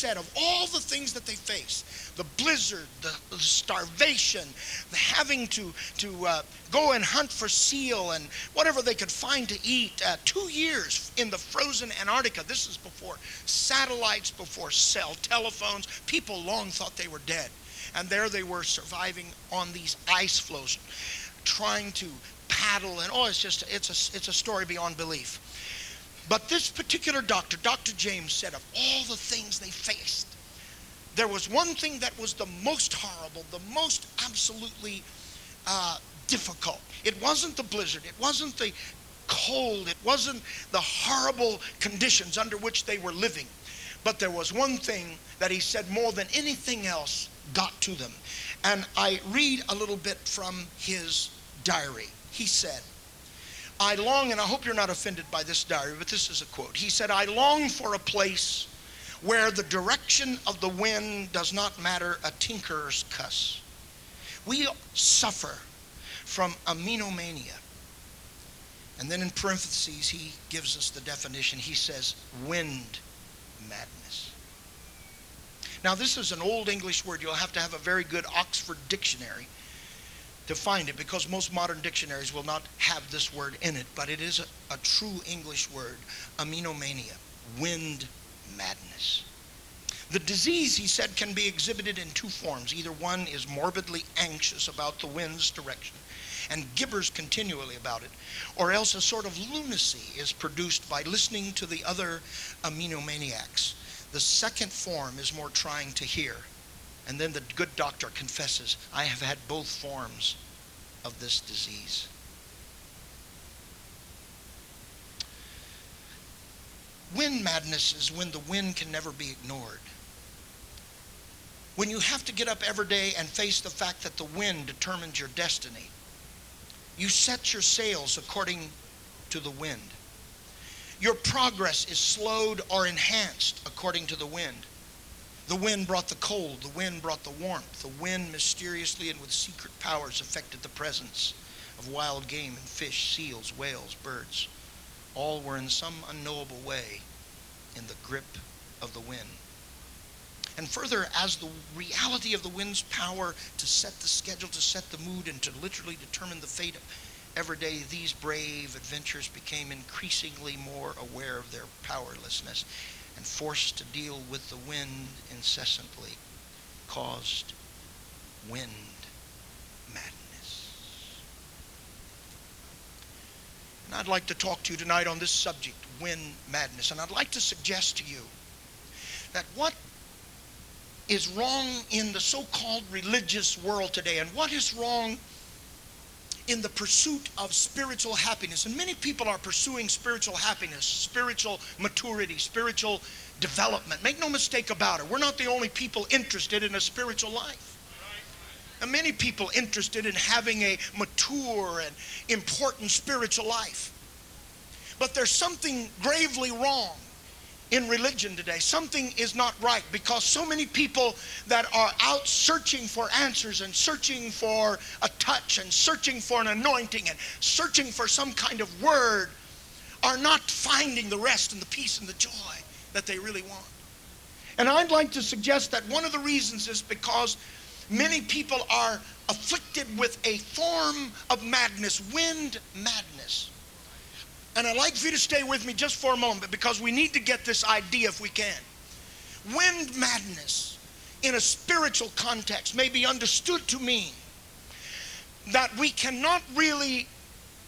said of all the things that they face the blizzard, the, the starvation, the having to, to uh, go and hunt for seal and whatever they could find to eat. Uh, two years in the frozen Antarctica. This is before satellites, before cell telephones. People long thought they were dead. And there they were surviving on these ice floes, trying to paddle. And oh, it's just, it's a, it's a story beyond belief. But this particular doctor, Dr. James, said of all the things they faced, there was one thing that was the most horrible, the most absolutely uh, difficult. It wasn't the blizzard, it wasn't the cold, it wasn't the horrible conditions under which they were living. But there was one thing that he said more than anything else got to them. And I read a little bit from his diary. He said, I long, and I hope you're not offended by this diary, but this is a quote. He said, I long for a place where the direction of the wind does not matter a tinkerer's cuss. We suffer from anemomania. And then in parentheses, he gives us the definition. He says, wind madness. Now, this is an old English word. You'll have to have a very good Oxford dictionary to find it because most modern dictionaries will not have this word in it, but it is a, a true English word anemomania, wind madness. The disease, he said, can be exhibited in two forms. Either one is morbidly anxious about the wind's direction and gibbers continually about it, or else a sort of lunacy is produced by listening to the other anemomaniacs. The second form is more trying to hear. And then the good doctor confesses, I have had both forms of this disease. Wind madness is when the wind can never be ignored. When you have to get up every day and face the fact that the wind determines your destiny, you set your sails according to the wind. Your progress is slowed or enhanced according to the wind. The wind brought the cold, the wind brought the warmth. The wind mysteriously and with secret powers affected the presence of wild game and fish, seals, whales, birds all were in some unknowable way in the grip of the wind. And further, as the reality of the wind's power to set the schedule, to set the mood, and to literally determine the fate of every day, these brave adventurers became increasingly more aware of their powerlessness and forced to deal with the wind incessantly caused wind madness. And I'd like to talk to you tonight on this subject, wind madness. And I'd like to suggest to you that what is wrong in the so called religious world today and what is wrong in the pursuit of spiritual happiness. And many people are pursuing spiritual happiness, spiritual maturity, spiritual development. Make no mistake about it. We're not the only people interested in a spiritual life. And many people interested in having a mature and important spiritual life. But there's something gravely wrong in religion today. Something is not right because so many people that are out searching for answers and searching for a touch and searching for an anointing and searching for some kind of word are not finding the rest and the peace and the joy that they really want. And I'd like to suggest that one of the reasons is because Many people are afflicted with a form of madness, wind madness. And I'd like for you to stay with me just for a moment because we need to get this idea if we can. Wind madness in a spiritual context may be understood to mean that we cannot really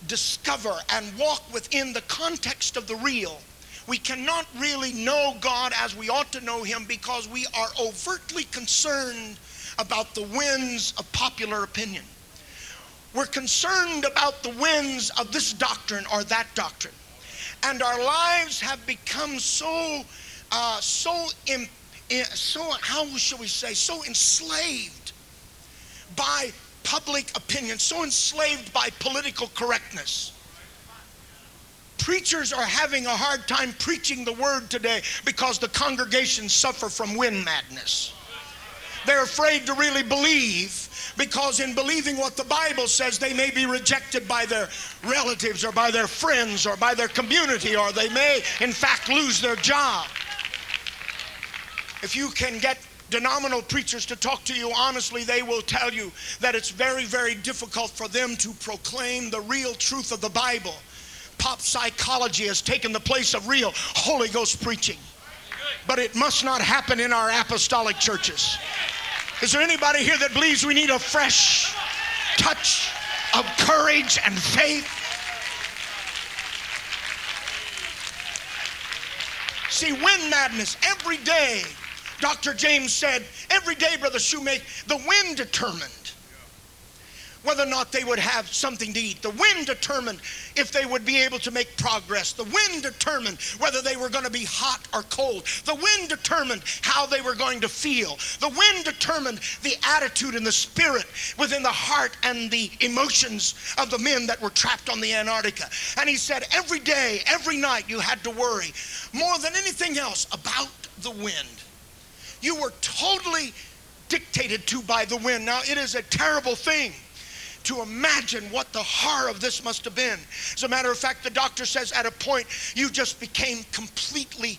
discover and walk within the context of the real. We cannot really know God as we ought to know Him because we are overtly concerned about the winds of popular opinion. We're concerned about the winds of this doctrine or that doctrine. And our lives have become so, uh, so, so, how shall we say, so enslaved by public opinion, so enslaved by political correctness. Preachers are having a hard time preaching the word today because the congregations suffer from wind madness. They're afraid to really believe because, in believing what the Bible says, they may be rejected by their relatives or by their friends or by their community, or they may, in fact, lose their job. If you can get denominational preachers to talk to you honestly, they will tell you that it's very, very difficult for them to proclaim the real truth of the Bible. Pop psychology has taken the place of real Holy Ghost preaching. But it must not happen in our apostolic churches. Is there anybody here that believes we need a fresh touch of courage and faith? See, wind madness every day Dr. James said, every day, Brother Shoemake, the wind determined whether or not they would have something to eat. The wind determined if they would be able to make progress. The wind determined whether they were going to be hot or cold. The wind determined how they were going to feel. The wind determined the attitude and the spirit within the heart and the emotions of the men that were trapped on the Antarctica. And he said, every day, every night, you had to worry more than anything else about the wind. You were totally dictated to by the wind. Now, it is a terrible thing to imagine what the horror of this must have been. As a matter of fact, the doctor says at a point you just became completely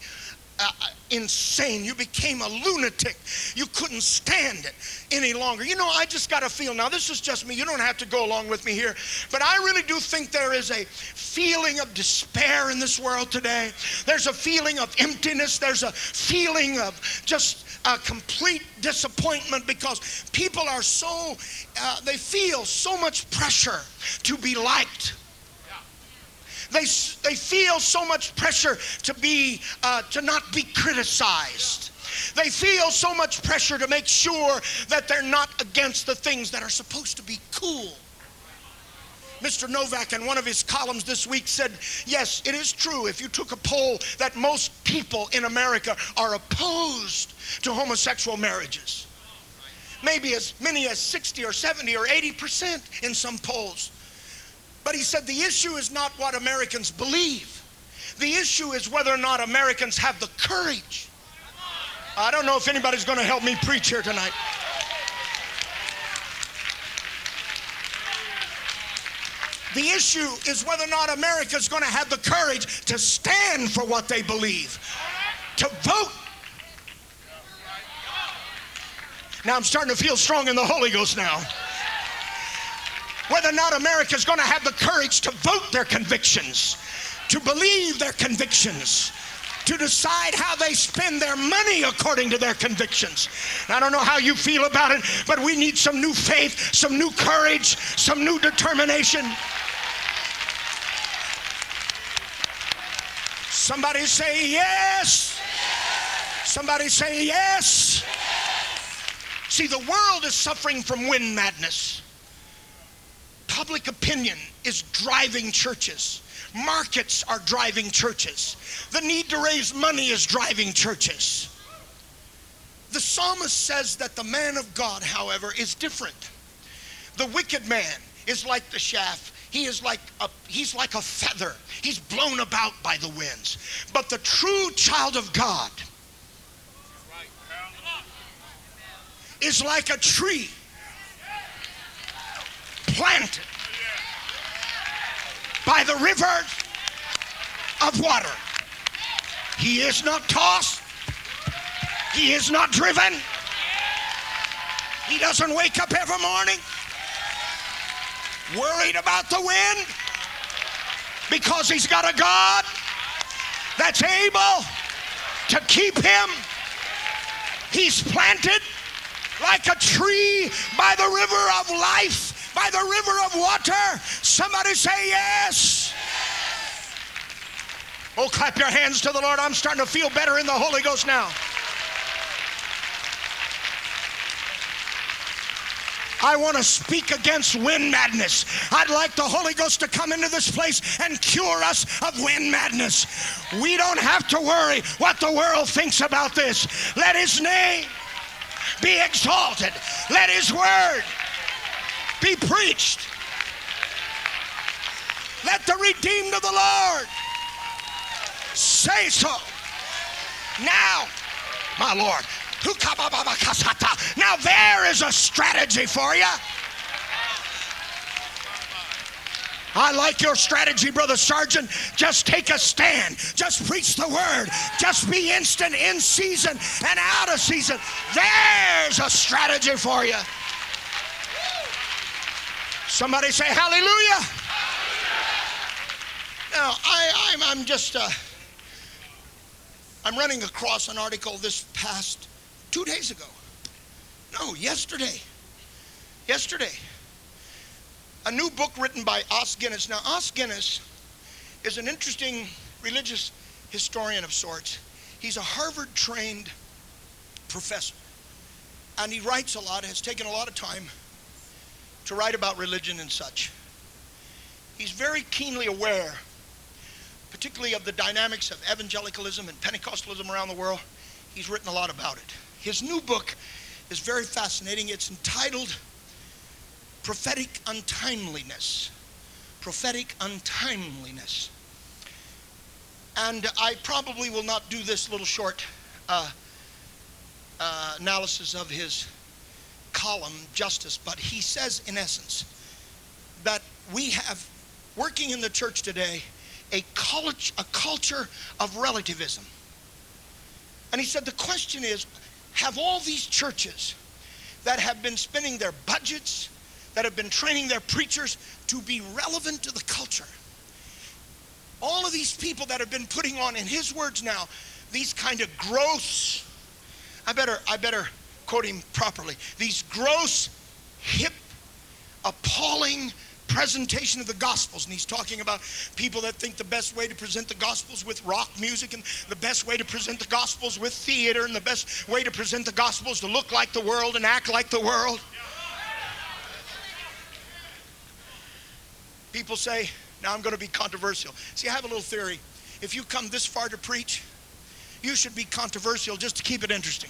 uh, insane. You became a lunatic. You couldn't stand it any longer. You know, I just got a feel now, this is just me. You don't have to go along with me here. But I really do think there is a feeling of despair in this world today. There's a feeling of emptiness. There's a feeling of just a complete disappointment because people are so, uh, they feel so much pressure to be liked. They, they feel so much pressure to be, uh, to not be criticized. They feel so much pressure to make sure that they're not against the things that are supposed to be cool. Mr. Novak, in one of his columns this week, said, Yes, it is true. If you took a poll that most people in America are opposed to homosexual marriages, maybe as many as 60 or 70 or 80 percent in some polls. But he said the issue is not what Americans believe, the issue is whether or not Americans have the courage. I don't know if anybody's going to help me preach here tonight. The issue is whether or not America is going to have the courage to stand for what they believe, to vote. Now I'm starting to feel strong in the Holy Ghost now. Whether or not America is going to have the courage to vote their convictions, to believe their convictions, to decide how they spend their money according to their convictions. I don't know how you feel about it, but we need some new faith, some new courage, some new determination. Somebody say yes. Somebody say yes. See, the world is suffering from wind madness. Public opinion is driving churches. Markets are driving churches. The need to raise money is driving churches. The psalmist says that the man of God, however, is different. The wicked man is like the chaff he is like a, he's like a feather. He's blown about by the winds. But the true child of God is like a tree planted by the rivers of water. He is not tossed. He is not driven. He doesn't wake up every morning worried about the wind because he's got a God that's able to keep him. He's planted like a tree by the river of life, by the river of water. Somebody say yes. Oh, clap your hands to the Lord. I'm starting to feel better in the Holy Ghost now. I want to speak against wind madness. I'd like the Holy Ghost to come into this place and cure us of wind madness. We don't have to worry what the world thinks about this. Let His name be exalted, let His word be preached. Let the redeemed of the Lord say so. Now, my Lord, now there is a strategy for you. I like your strategy, Brother Sargent. Just take a stand. Just preach the word. Just be instant in season and out of season. There's a strategy for you. Somebody say hallelujah. Now, I, I'm, I'm just, uh, I'm running across an article this past two days ago. No, yesterday. Yesterday a new book written by Os Guinness. Now, Os Guinness is an interesting religious historian of sorts. He's a Harvard trained professor. And he writes a lot, has taken a lot of time to write about religion and such. He's very keenly aware, particularly of the dynamics of evangelicalism and Pentecostalism around the world. He's written a lot about it. His new book is very fascinating. It's entitled prophetic untimeliness. Prophetic untimeliness. And I probably will not do this little short uh, uh, analysis of his column justice, but he says, in essence, that we have, working in the church today, a, a culture of relativism. And he said, the question is have all these churches that have been spending their budgets, that have been training their preachers to be relevant to the culture. All of these people that have been putting on, in his words now, these kind of gross, I better, I better quote him properly, these gross, hip, appalling presentation of the gospels and he's talking about people that think the best way to present the gospels with rock music and the best way to present the gospels with theater and the best way to present the gospels to look like the world and act like the world People say, now I'm going to be controversial. See, I have a little theory. If you come this far to preach, you should be controversial just to keep it interesting.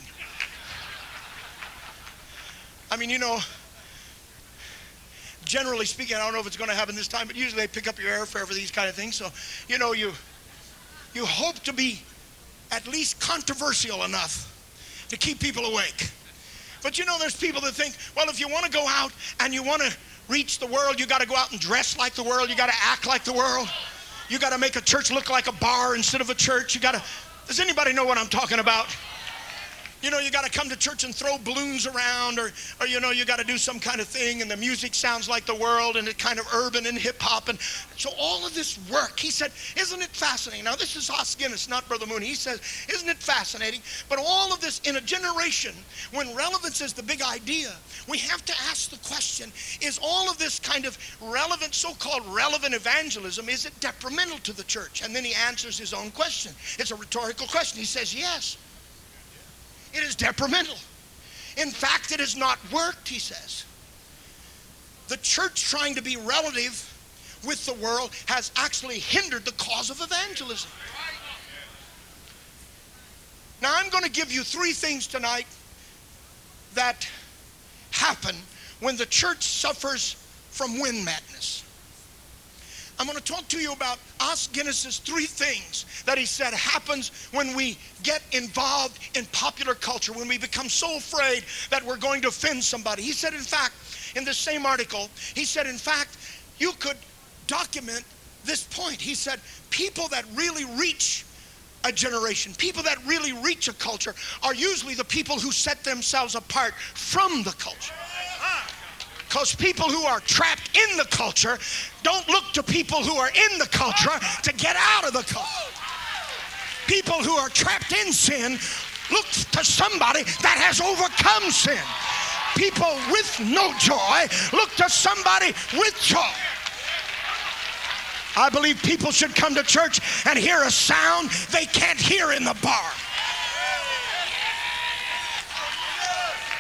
I mean, you know, generally speaking, I don't know if it's going to happen this time, but usually they pick up your airfare for these kind of things. So, you know, you you hope to be at least controversial enough to keep people awake. But you know, there's people that think, well, if you want to go out and you want to reach the world, you got to go out and dress like the world. You got to act like the world. You got to make a church look like a bar instead of a church. You got to. Does anybody know what I'm talking about? You know, you got to come to church and throw balloons around, or, or you know, you got to do some kind of thing, and the music sounds like the world, and it's kind of urban and hip hop. And so all of this work, he said, isn't it fascinating? Now, this is Os Guinness, not Brother Mooney. He says, isn't it fascinating? But all of this in a generation when relevance is the big idea, we have to ask the question is all of this kind of relevant, so called relevant evangelism, is it detrimental to the church? And then he answers his own question. It's a rhetorical question. He says, yes. It is detrimental. In fact, it has not worked, he says. The church trying to be relative with the world has actually hindered the cause of evangelism. Now, I'm going to give you three things tonight that happen when the church suffers from wind madness. I'm going to talk to you about Os Guinness's three things that he said happens when we get involved in popular culture, when we become so afraid that we're going to offend somebody. He said, in fact, in the same article, he said, in fact, you could document this point. He said, people that really reach a generation, people that really reach a culture, are usually the people who set themselves apart from the culture. Because people who are trapped in the culture don't look to people who are in the culture to get out of the culture. People who are trapped in sin look to somebody that has overcome sin. People with no joy look to somebody with joy. I believe people should come to church and hear a sound they can't hear in the bar.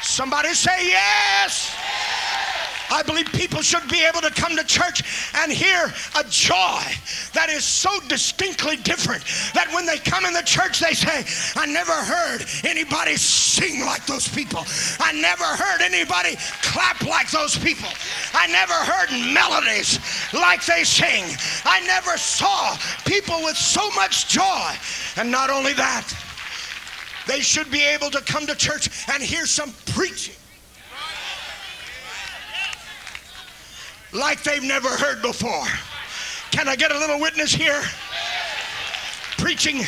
Somebody say yes. I believe people should be able to come to church and hear a joy that is so distinctly different that when they come in the church, they say, I never heard anybody sing like those people. I never heard anybody clap like those people. I never heard melodies like they sing. I never saw people with so much joy. And not only that, they should be able to come to church and hear some preaching like they've never heard before. Can I get a little witness here? Preaching.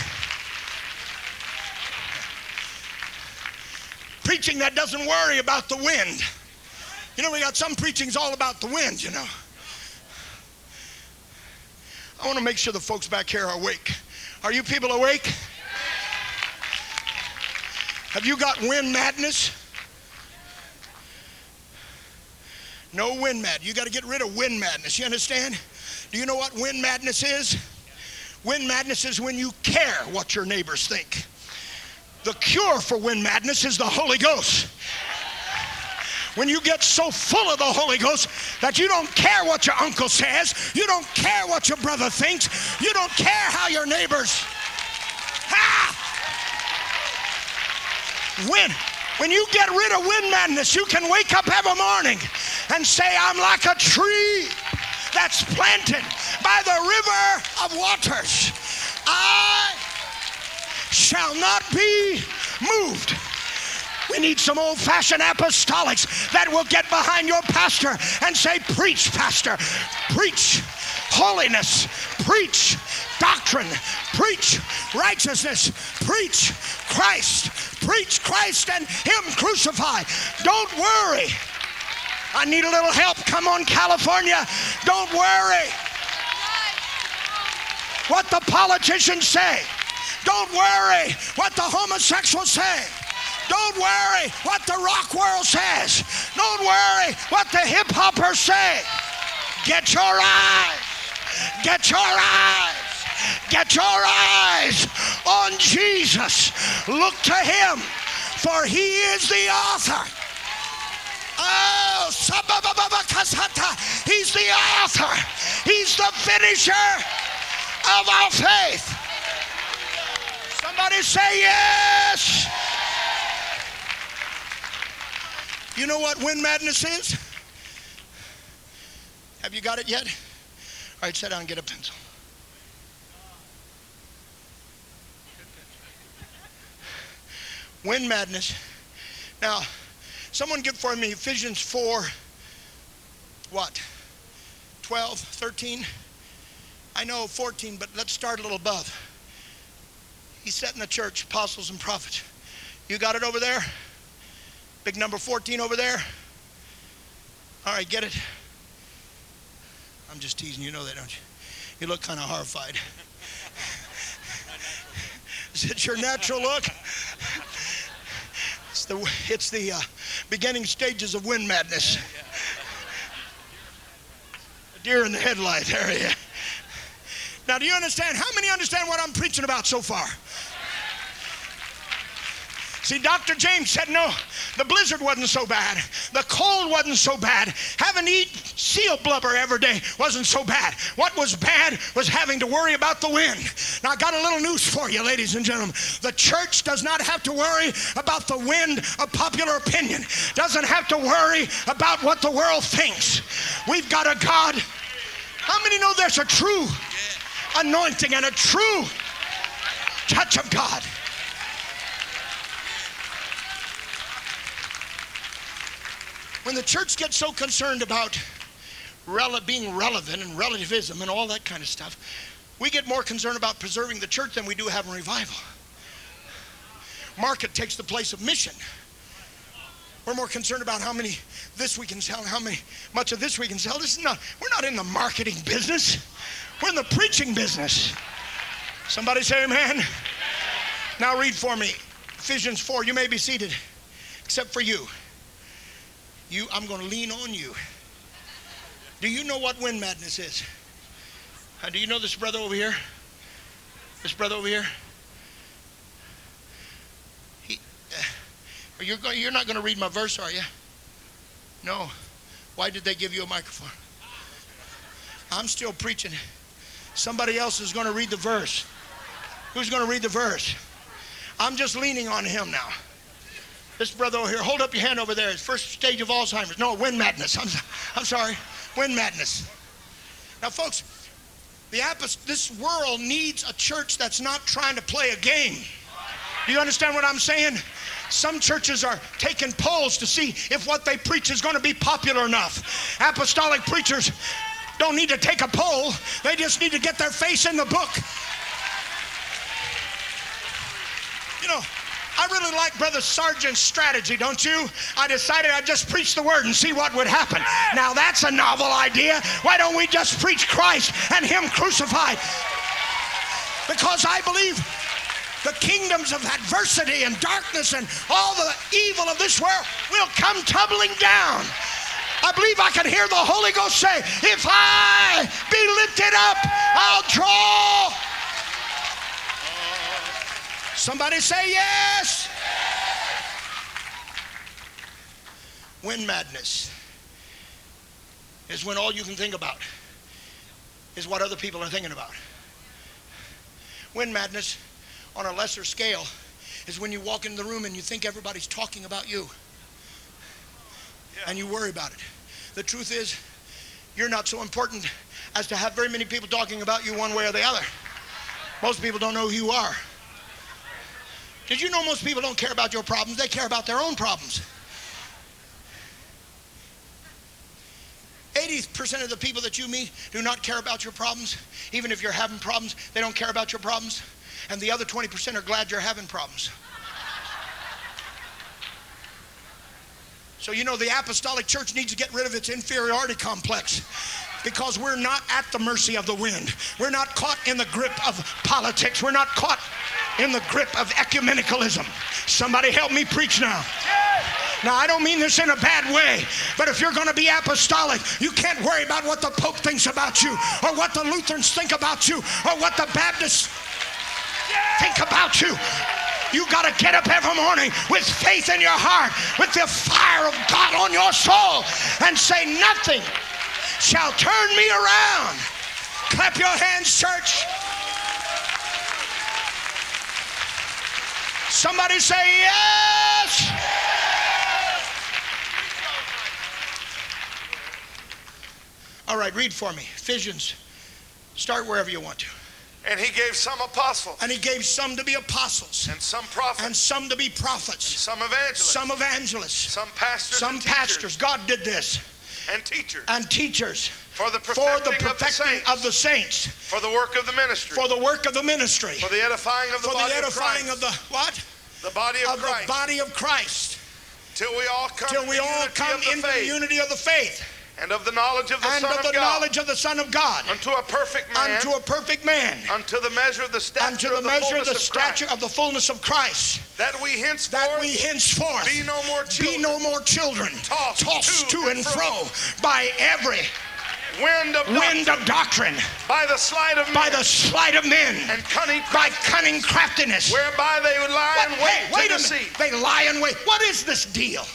Preaching that doesn't worry about the wind. You know, we got some preachings all about the wind, you know. I want to make sure the folks back here are awake. Are you people awake? Have you got wind madness? No wind mad. You got to get rid of wind madness. You understand? Do you know what wind madness is? Wind madness is when you care what your neighbors think. The cure for wind madness is the Holy Ghost when you get so full of the Holy Ghost that you don't care what your uncle says, you don't care what your brother thinks, you don't care how your neighbors. Ha! When, when you get rid of wind madness, you can wake up every morning and say, I'm like a tree that's planted by the river of waters. I shall not be moved. We need some old fashioned apostolics that will get behind your pastor and say, Preach, pastor, preach holiness, preach doctrine, preach righteousness, preach Christ, preach Christ and Him crucified. Don't worry. I need a little help. Come on, California. Don't worry what the politicians say. Don't worry what the homosexuals say. Don't worry what the rock world says. Don't worry what the hip hoppers say. Get your eyes, get your eyes, get your eyes on Jesus. Look to him, for he is the author. Oh, he's the author. He's the finisher of our faith. Somebody say yes. You know what wind madness is? Have you got it yet? All right, sit down and get a pencil. Wind madness. Now, someone get for me Ephesians 4, what? 12, 13? I know 14, but let's start a little above. He's setting the church, apostles and prophets. You got it over there? Big number 14 over there. All right, get it? I'm just teasing. You know that, don't you? You look kind of horrified. Is it your natural look? It's the, it's the uh, beginning stages of wind madness. A deer in the headlight area. Now, do you understand? How many understand what I'm preaching about so far? See, Dr. James said, no, the blizzard wasn't so bad. The cold wasn't so bad. Having to eat seal blubber every day wasn't so bad. What was bad was having to worry about the wind. Now, I got a little news for you, ladies and gentlemen. The church does not have to worry about the wind of popular opinion, doesn't have to worry about what the world thinks. We've got a God. How many know there's a true anointing and a true touch of God? When the church gets so concerned about rele- being relevant and relativism and all that kind of stuff, we get more concerned about preserving the church than we do having revival. Market takes the place of mission. We're more concerned about how many this we can sell how many much of this we can sell. This is not, we're not in the marketing business. We're in the preaching business. Somebody say amen. Now read for me. Ephesians 4. You may be seated, except for you. You, I'm going to lean on you. Do you know what wind madness is? Uh, do you know this brother over here? This brother over here? He, uh, you're, you're not going to read my verse, are you? No. Why did they give you a microphone? I'm still preaching. Somebody else is going to read the verse. Who's going to read the verse? I'm just leaning on him now. This brother over here, hold up your hand over there. It's first stage of Alzheimer's. No, wind madness. I'm, I'm sorry. Wind madness. Now, folks, the this world needs a church that's not trying to play a game. Do you understand what I'm saying? Some churches are taking polls to see if what they preach is going to be popular enough. Apostolic preachers don't need to take a poll, they just need to get their face in the book. You know, I really like Brother Sargent's strategy, don't you? I decided I'd just preach the word and see what would happen. Now that's a novel idea. Why don't we just preach Christ and Him crucified? Because I believe the kingdoms of adversity and darkness and all the evil of this world will come tumbling down. I believe I can hear the Holy Ghost say, If I be lifted up, I'll draw Somebody say yes. Wind madness is when all you can think about is what other people are thinking about. Wind madness on a lesser scale is when you walk in the room and you think everybody's talking about you. And you worry about it. The truth is, you're not so important as to have very many people talking about you one way or the other. Most people don't know who you are. Did you know most people don't care about your problems? They care about their own problems. 80% of the people that you meet do not care about your problems. Even if you're having problems, they don't care about your problems. And the other 20% are glad you're having problems. So, you know, the apostolic church needs to get rid of its inferiority complex because we're not at the mercy of the wind. We're not caught in the grip of politics. We're not caught in the grip of ecumenicalism. Somebody help me preach now. Now, I don't mean this in a bad way, but if you're going to be apostolic, you can't worry about what the Pope thinks about you, or what the Lutherans think about you, or what the Baptists think about you. You got to get up every morning with faith in your heart, with the fire of God on your soul, and say, Nothing shall turn me around. Clap your hands, church. Somebody say yes. All right, read for me. Ephesians. Start wherever you want to. And he gave some apostles. And he gave some to be apostles. And some prophets. And some to be prophets. some evangelists. Some evangelists. Some pastors. Some pastors. God did this. And teachers. And teachers. For the perfecting, for the perfecting of, the of, the saints. For the work of the ministry. For the work of the ministry. For the edifying of the for body the edifying of, of, the what? The body of, of Christ. the body of Christ. Till we all come, Till we all come the into faith, the unity of the faith. And of the knowledge of the and Son of of the God. knowledge of the Son of God. Unto a perfect man. Unto a perfect man. Unto the measure of the stature Unto the, of the measure of the of stature Christ. of the fullness of Christ. That we henceforth. That we henceforth. Be no more children. Be no more children. Tossed, tossed to, to and fro by every wind of wind doctrine, of doctrine by the sleight of by men, the sleight of men and cunning by cunning craftiness whereby they would lie what, and wait hey, wait to a deceive. minute they lie in wait what is this deal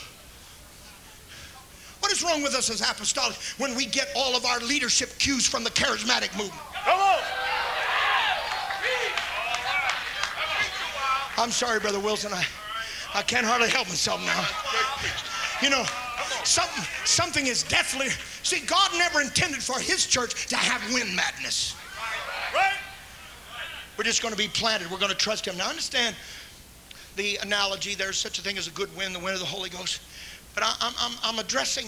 what is wrong with us as apostolic when we get all of our leadership cues from the charismatic movement Come on. I'm sorry, Brother Wilson. I, I can't hardly help myself now. You know, something, something is deathly. See, God never intended for His church to have wind madness. Right? We're just going to be planted. We're going to trust Him. Now, understand the analogy. There's such a thing as a good wind, the wind of the Holy Ghost. But I, I'm, I'm, I'm addressing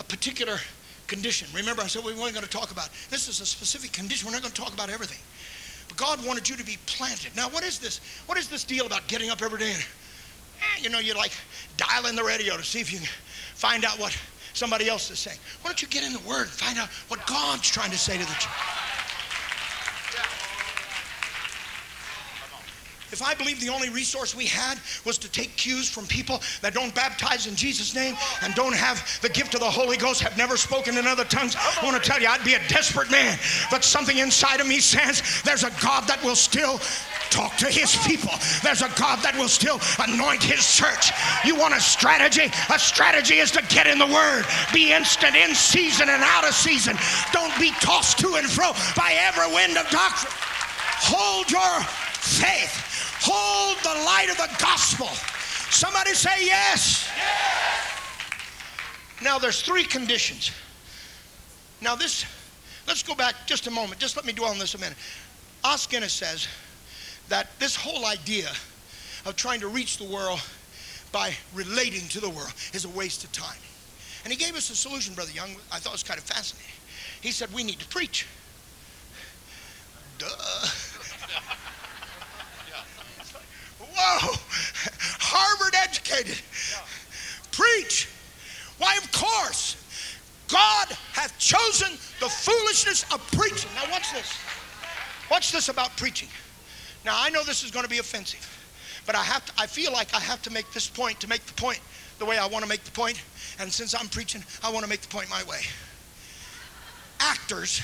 a particular condition. Remember, I said we weren't going to talk about. This is a specific condition. We're not going to talk about everything. But God wanted you to be planted. Now, what is this? What is this deal about getting up every day and, Ah, you know, you're like dial in the radio to see if you can find out what somebody else is saying. Why don't you get in the Word and find out what God's trying to say to the church? If I believe the only resource we had was to take cues from people that don't baptize in Jesus' name and don't have the gift of the Holy Ghost, have never spoken in other tongues, I want to tell you, I'd be a desperate man. But something inside of me says there's a God that will still talk to his people. There's a God that will still anoint his church. You want a strategy? A strategy is to get in the Word, be instant in season and out of season. Don't be tossed to and fro by every wind of doctrine. Hold your faith. Hold the light of the gospel. Somebody say yes. yes. Now there's three conditions. Now this, let's go back just a moment. Just let me dwell on this a minute. Os Guinness says that this whole idea of trying to reach the world by relating to the world is a waste of time. And he gave us a solution, Brother Young, I thought it was kind of fascinating. He said, We need to preach. Duh. Whoa. Harvard educated. Preach. Why, of course. God hath chosen the foolishness of preaching. Now, watch this. Watch this about preaching. Now, I know this is going to be offensive, but I have to, I feel like I have to make this point to make the point the way I want to make the point. And since I'm preaching, I want to make the point my way. Actors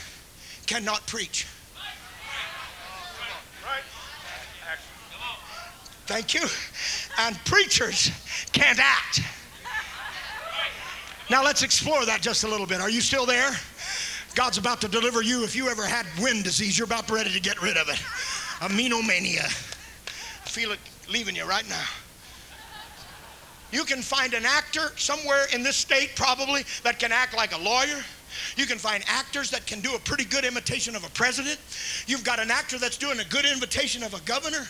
cannot preach. Thank you. And preachers can't act. Now let's explore that just a little bit. Are you still there? God's about to deliver you. If you ever had wind disease, you're about ready to get rid of it. Anemomania. Feel it leaving you right now. You can find an actor somewhere in this state, probably, that can act like a lawyer. You can find actors that can do a pretty good imitation of a president. You've got an actor that's doing a good imitation of a governor.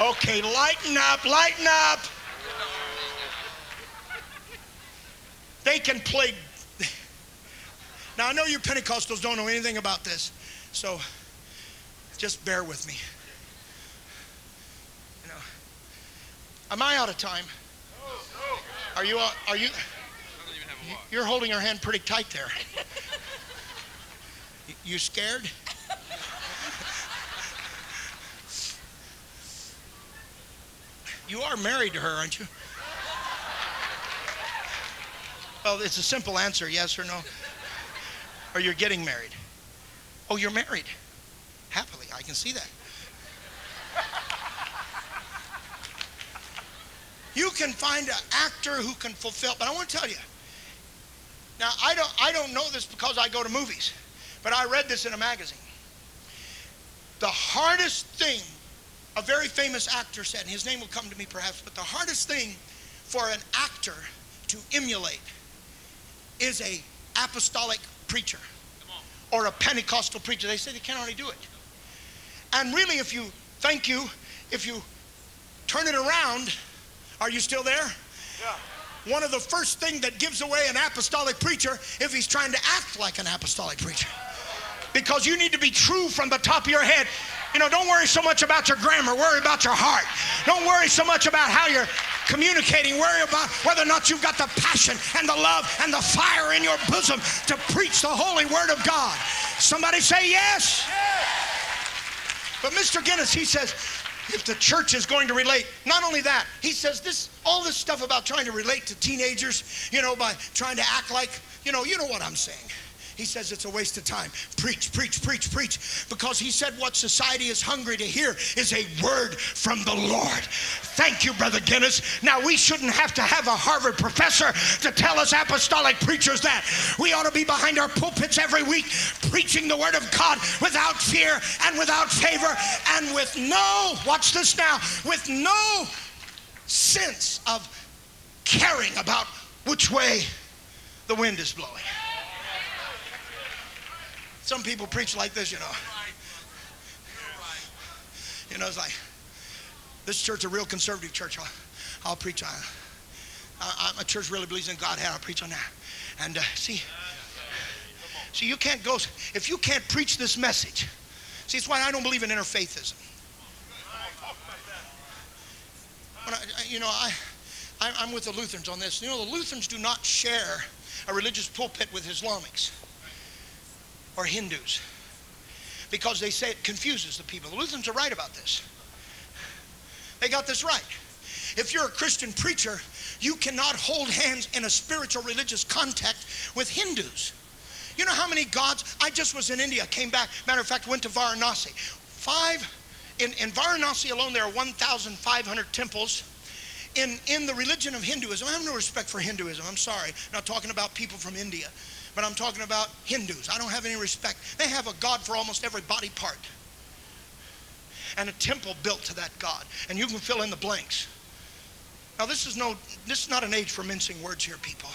Okay, lighten up, lighten up. They can play. Now, I know you Pentecostals don't know anything about this, so just bear with me. You know, am I out of time? Are you? Uh, are you? You're holding her hand pretty tight there. You scared? You are married to her, aren't you? Well, it's a simple answer yes or no. Or you're getting married. Oh, you're married. Happily, I can see that. You can find an actor who can fulfill, but I want to tell you. Now, I don't, I don't know this because I go to movies, but I read this in a magazine. The hardest thing a very famous actor said, and his name will come to me perhaps, but the hardest thing for an actor to emulate is a apostolic preacher or a Pentecostal preacher. They say they can't only do it. And really, if you, thank you, if you turn it around, are you still there? Yeah. One of the first things that gives away an apostolic preacher if he's trying to act like an apostolic preacher. Because you need to be true from the top of your head. You know, don't worry so much about your grammar, worry about your heart. Don't worry so much about how you're communicating, worry about whether or not you've got the passion and the love and the fire in your bosom to preach the holy word of God. Somebody say yes. But Mr. Guinness, he says, if the church is going to relate, not only that, he says this all this stuff about trying to relate to teenagers, you know, by trying to act like, you know, you know what I'm saying. He says it's a waste of time. Preach, preach, preach, preach. Because he said what society is hungry to hear is a word from the Lord. Thank you, Brother Guinness. Now, we shouldn't have to have a Harvard professor to tell us apostolic preachers that. We ought to be behind our pulpits every week preaching the word of God without fear and without favor and with no, watch this now, with no sense of caring about which way the wind is blowing. Some people preach like this, you know. You know, it's like, this church a real conservative church. I'll, I'll preach on. I, I, my church really believes in God. I'll preach on that. And uh, see, see, you can't go, if you can't preach this message, see, it's why I don't believe in interfaithism. When I, you know, I, I, I'm with the Lutherans on this. You know, the Lutherans do not share a religious pulpit with Islamics or Hindus because they say it confuses the people. The Lutherans are right about this. They got this right. If you're a Christian preacher, you cannot hold hands in a spiritual religious contact with Hindus. You know how many gods? I just was in India, came back. Matter of fact, went to Varanasi. Five, in, in Varanasi alone, there are 1,500 temples. In, in the religion of Hinduism, I have no respect for Hinduism. I'm sorry. I'm not talking about people from India, but I'm talking about Hindus. I don't have any respect. They have a God for almost every body part and a temple built to that God. And you can fill in the blanks. Now this is no this is not an age for mincing words here, people.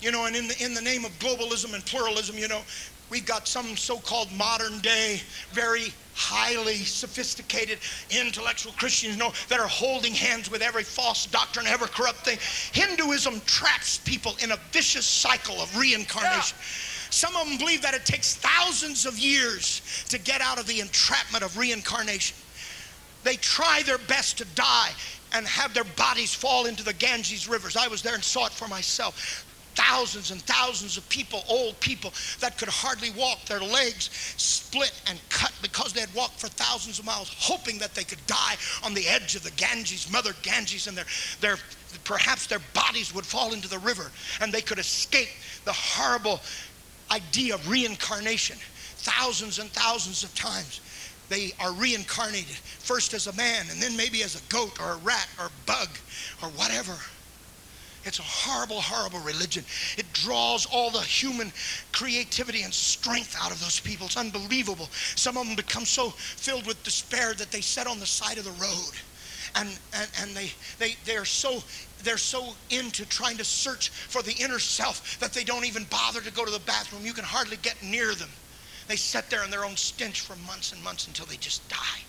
You know, and in the in the name of globalism and pluralism, you know, We've got some so called modern day, very highly sophisticated intellectual Christians you know, that are holding hands with every false doctrine, every corrupt thing. Hinduism traps people in a vicious cycle of reincarnation. Yeah. Some of them believe that it takes thousands of years to get out of the entrapment of reincarnation. They try their best to die and have their bodies fall into the Ganges rivers. I was there and saw it for myself thousands and thousands of people, old people that could hardly walk, their legs split and cut because they had walked for thousands of miles, hoping that they could die on the edge of the Ganges, Mother Ganges, and their, their perhaps their bodies would fall into the river and they could escape the horrible idea of reincarnation. Thousands and thousands of times they are reincarnated, first as a man and then maybe as a goat or a rat or a bug or whatever. It's a horrible, horrible religion. It draws all the human creativity and strength out of those people. It's unbelievable. Some of them become so filled with despair that they sit on the side of the road. And, and, and they, they, they're so they're so into trying to search for the inner self that they don't even bother to go to the bathroom. You can hardly get near them. They sit there in their own stench for months and months until they just die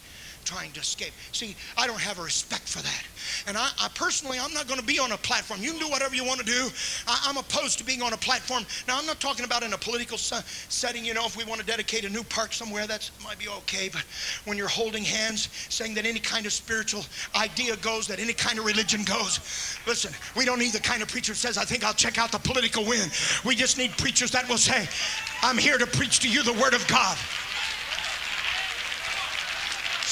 trying to escape. See, I don't have a respect for that. And I, I personally, I'm not going to be on a platform. You can do whatever you want to do. I, am opposed to being on a platform. Now, I'm not talking about in a political setting. You know, if we want to dedicate a new park somewhere, that might be okay. But when you're holding hands, saying that any kind of spiritual idea goes, that any kind of religion goes, listen, we don't need the kind of preacher says, I think I'll check out the political wind. We just need preachers that will say, I'm here to preach to you the Word of God.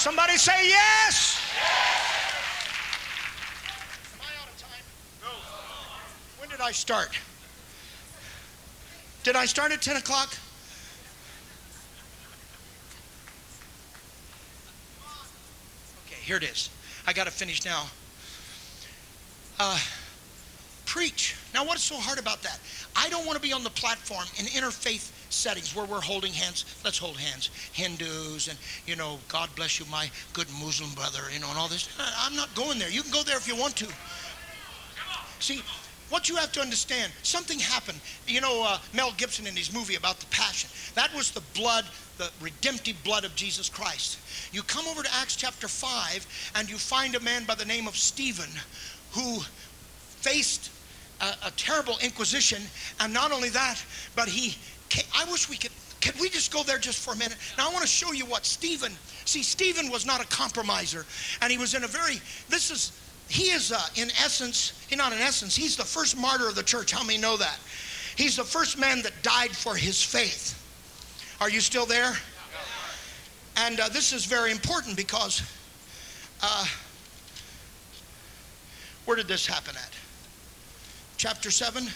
Somebody say yes. Am I out of time? No. When did I start? Did I start at 10 o'clock? Okay, here it is. I got to finish now. Uh, preach. Now, what's so hard about that? I don't want to be on the platform in interfaith settings where we're holding hands. Let's hold hands. Hindus and, you know, God bless you, my good Muslim brother, you know, and all this. I'm not going there. You can go there if you want to. See, what you have to understand, something happened. You know, uh, Mel Gibson in his movie about the Passion, that was the blood, the redemptive blood of Jesus Christ. You come over to Acts chapter 5, and you find a man by the name of Stephen who faced a, a terrible inquisition, and not only that, but he I wish we could. Can we just go there just for a minute? Now, I want to show you what Stephen. See, Stephen was not a compromiser, and he was in a very. This is. He is, uh, in essence, he not in essence. He's the first martyr of the church. How many know that? He's the first man that died for his faith. Are you still there? And uh, this is very important because uh, where did this happen at? Chapter 7?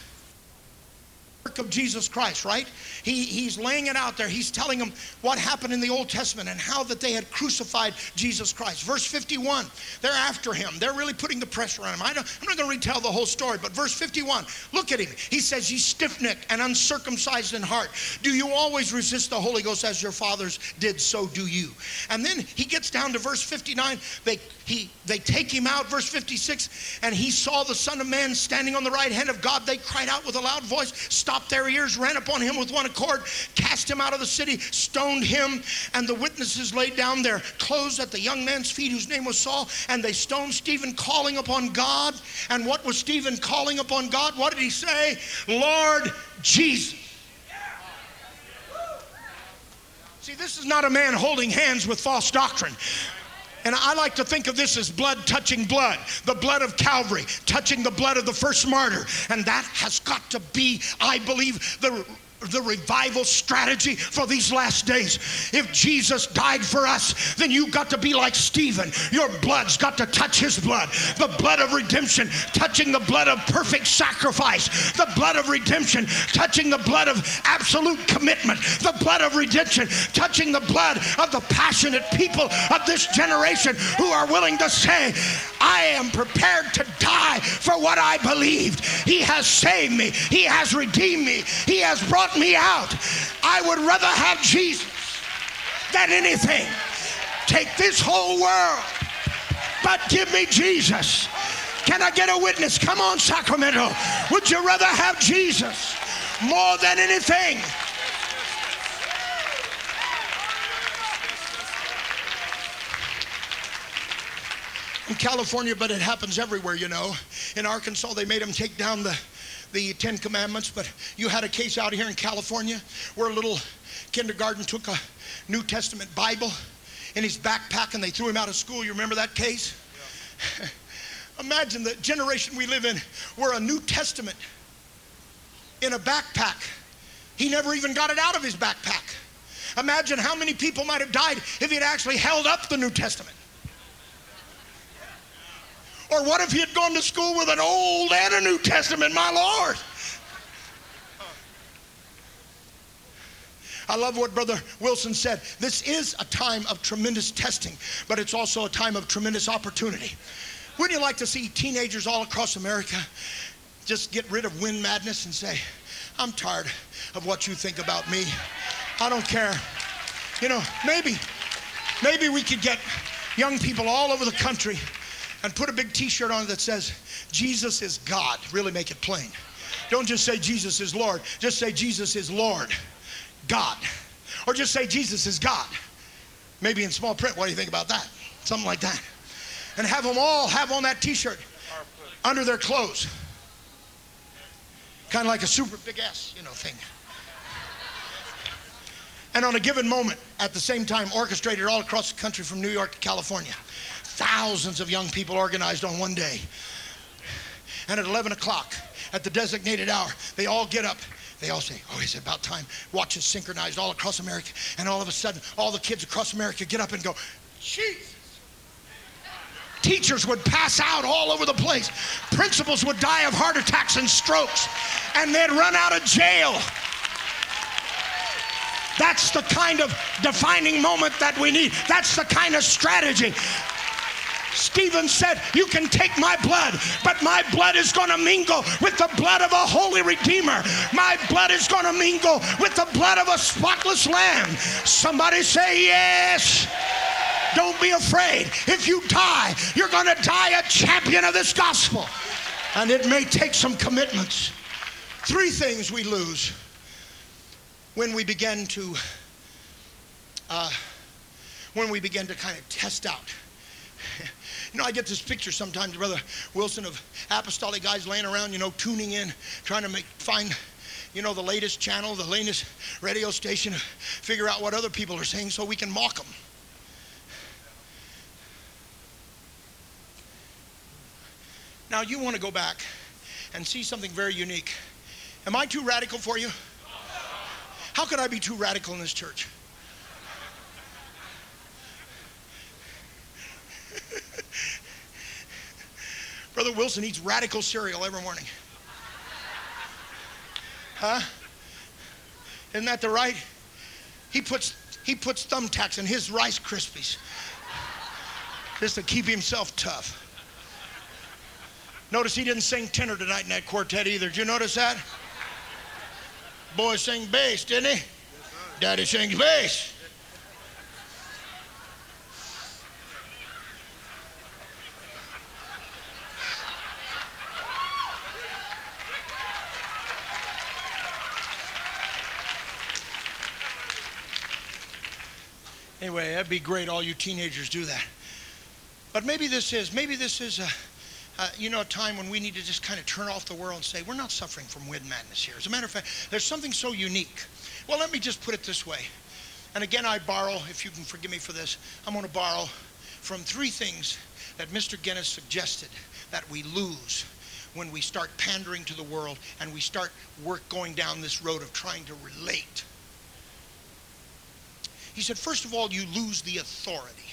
Work of Jesus Christ, right? He, he's laying it out there. He's telling them what happened in the Old Testament and how that they had crucified Jesus Christ. Verse 51, they're after him. They're really putting the pressure on him. I don't, I'm not going to retell the whole story, but verse 51, look at him. He says, Ye stiff necked and uncircumcised in heart. Do you always resist the Holy Ghost as your fathers did, so do you. And then he gets down to verse 59. They, he, they take him out, verse 56, and he saw the Son of Man standing on the right hand of God. They cried out with a loud voice, stopped their ears, ran upon him with one accord, cast him out of the city, stoned him, and the witnesses laid down their clothes at the young man's feet, whose name was Saul, and they stoned Stephen, calling upon God. And what was Stephen calling upon God? What did he say? Lord Jesus. See, this is not a man holding hands with false doctrine. And I like to think of this as blood touching blood, the blood of Calvary touching the blood of the first martyr. And that has got to be, I believe, the the revival strategy for these last days. If Jesus died for us, then you've got to be like Stephen. Your blood's got to touch his blood. The blood of redemption touching the blood of perfect sacrifice. The blood of redemption touching the blood of absolute commitment. The blood of redemption touching the blood of the passionate people of this generation who are willing to say, I am prepared to die for what I believed. He has saved me. He has redeemed me. He has brought me out. I would rather have Jesus than anything. Take this whole world, but give me Jesus. Can I get a witness? Come on, Sacramento. Would you rather have Jesus more than anything? In California, but it happens everywhere, you know. In Arkansas, they made them take down the the Ten Commandments, but you had a case out here in California where a little kindergarten took a New Testament Bible in his backpack and they threw him out of school. You remember that case? Imagine the generation we live in where a New Testament in a backpack. He never even got it out of his backpack. Imagine how many people might have died if he had actually held up the New Testament. Or what if he had gone to school with an Old and a New Testament, my Lord? I love what Brother Wilson said. This is a time of tremendous testing, but it's also a time of tremendous opportunity. Wouldn't you like to see teenagers all across America just get rid of wind madness and say, I'm tired of what you think about me. I don't care. You know, maybe, maybe we could get young people all over the country and put a big t-shirt on that says, Jesus is God. Really make it plain. Don't just say Jesus is Lord. Just say Jesus is Lord. God. Or just say Jesus is God. Maybe in small print. What do you think about that? Something like that. And have them all have on that t shirt under their clothes. Kind of like a super big S, you know, thing. And on a given moment, at the same time, orchestrated all across the country from New York to California. Thousands of young people organized on one day. And at 11 o'clock, at the designated hour, they all get up they all say, Oh, it's about time. Watches synchronized all across America. And all of a sudden, all the kids across America get up and go, Jesus. Teachers would pass out all over the place. Principals would die of heart attacks and strokes. And they'd run out of jail. That's the kind of defining moment that we need. That's the kind of strategy. Stephen said, You can take my blood, but my blood is going to mingle with the blood of a holy Redeemer. My blood is going to mingle with the blood of a spotless Lamb. Somebody say, Yes. Don't be afraid. If you die, you're going to die a champion of this gospel. And it may take some commitments. Three things we lose when we begin to uh, when we begin to kind of test out you know, I get this picture sometimes, Brother Wilson, of apostolic guys laying around, you know, tuning in, trying to make find, you know, the latest channel, the latest radio station, figure out what other people are saying so we can mock them. Now, you want to go back and see something very unique. Am I too radical for you? How could I be too radical in this church? Brother Wilson eats radical cereal every morning. Huh? Isn't that the right? He puts he puts thumbtacks in his Rice Krispies just to keep himself tough. Notice he didn't sing tenor tonight in that quartet either. Did you notice that? Boy sang bass, didn't he? Daddy sings bass. Anyway, that'd be great. All you teenagers do that. But maybe this is, maybe this is a, a, you know, a time when we need to just kind of turn off the world and say, we're not suffering from wind madness here. As a matter of fact, there's something so unique. Well, let me just put it this way. And again, I borrow, if you can forgive me for this, I'm going to borrow from three things that Mr. Guinness suggested that we lose when we start pandering to the world and we start work going down this road of trying to relate he said, first of all, you lose the authority.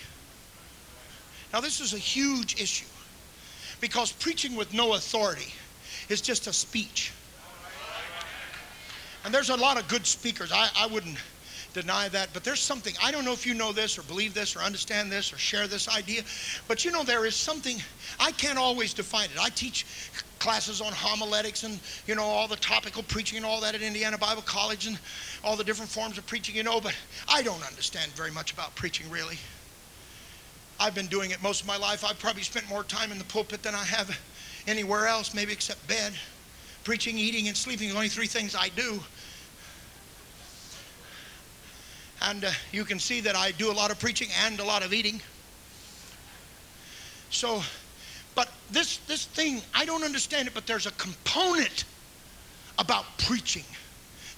Now, this is a huge issue because preaching with no authority is just a speech. And there's a lot of good speakers. I, I wouldn't deny that, but there's something. I don't know if you know this or believe this or understand this or share this idea, but you know, there is something. I can't always define it. I teach classes on homiletics and, you know, all the topical preaching and all that at Indiana Bible College and all the different forms of preaching, you know, but I don't understand very much about preaching, really. I've been doing it most of my life. I've probably spent more time in the pulpit than I have anywhere else, maybe except bed. Preaching, eating, and sleeping are the only three things I do. And uh, you can see that I do a lot of preaching and a lot of eating. So, but this this thing, I don't understand it, but there's a component about preaching